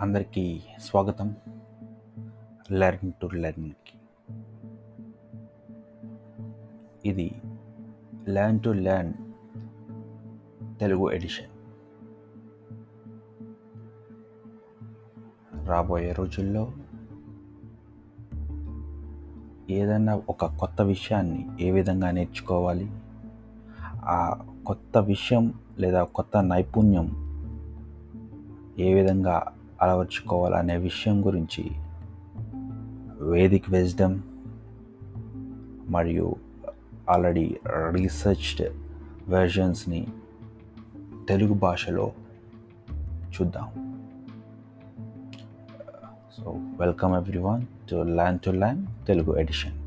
అందరికీ స్వాగతం. Learn to లెర్న్కి ఇది learn to learn Telugu edition. రాబోయే రోజుల్లో ఏదైనా ఒక కొత్త విషయాన్ని ఏ విధంగా నేర్చుకోవాలి? ఆ కొత్త విషయం లేదా కొత్త నైపుణ్యం ఏ విధంగా అలవర్చుకోవాలనే విషయం గురించి వేదిక్ విజ్డమ్ మరియు ఆల్రెడీ రీసెర్చ్డ్ వెర్షన్స్ని తెలుగు భాషలో చూద్దాం. So welcome everyone to land to land Telugu edition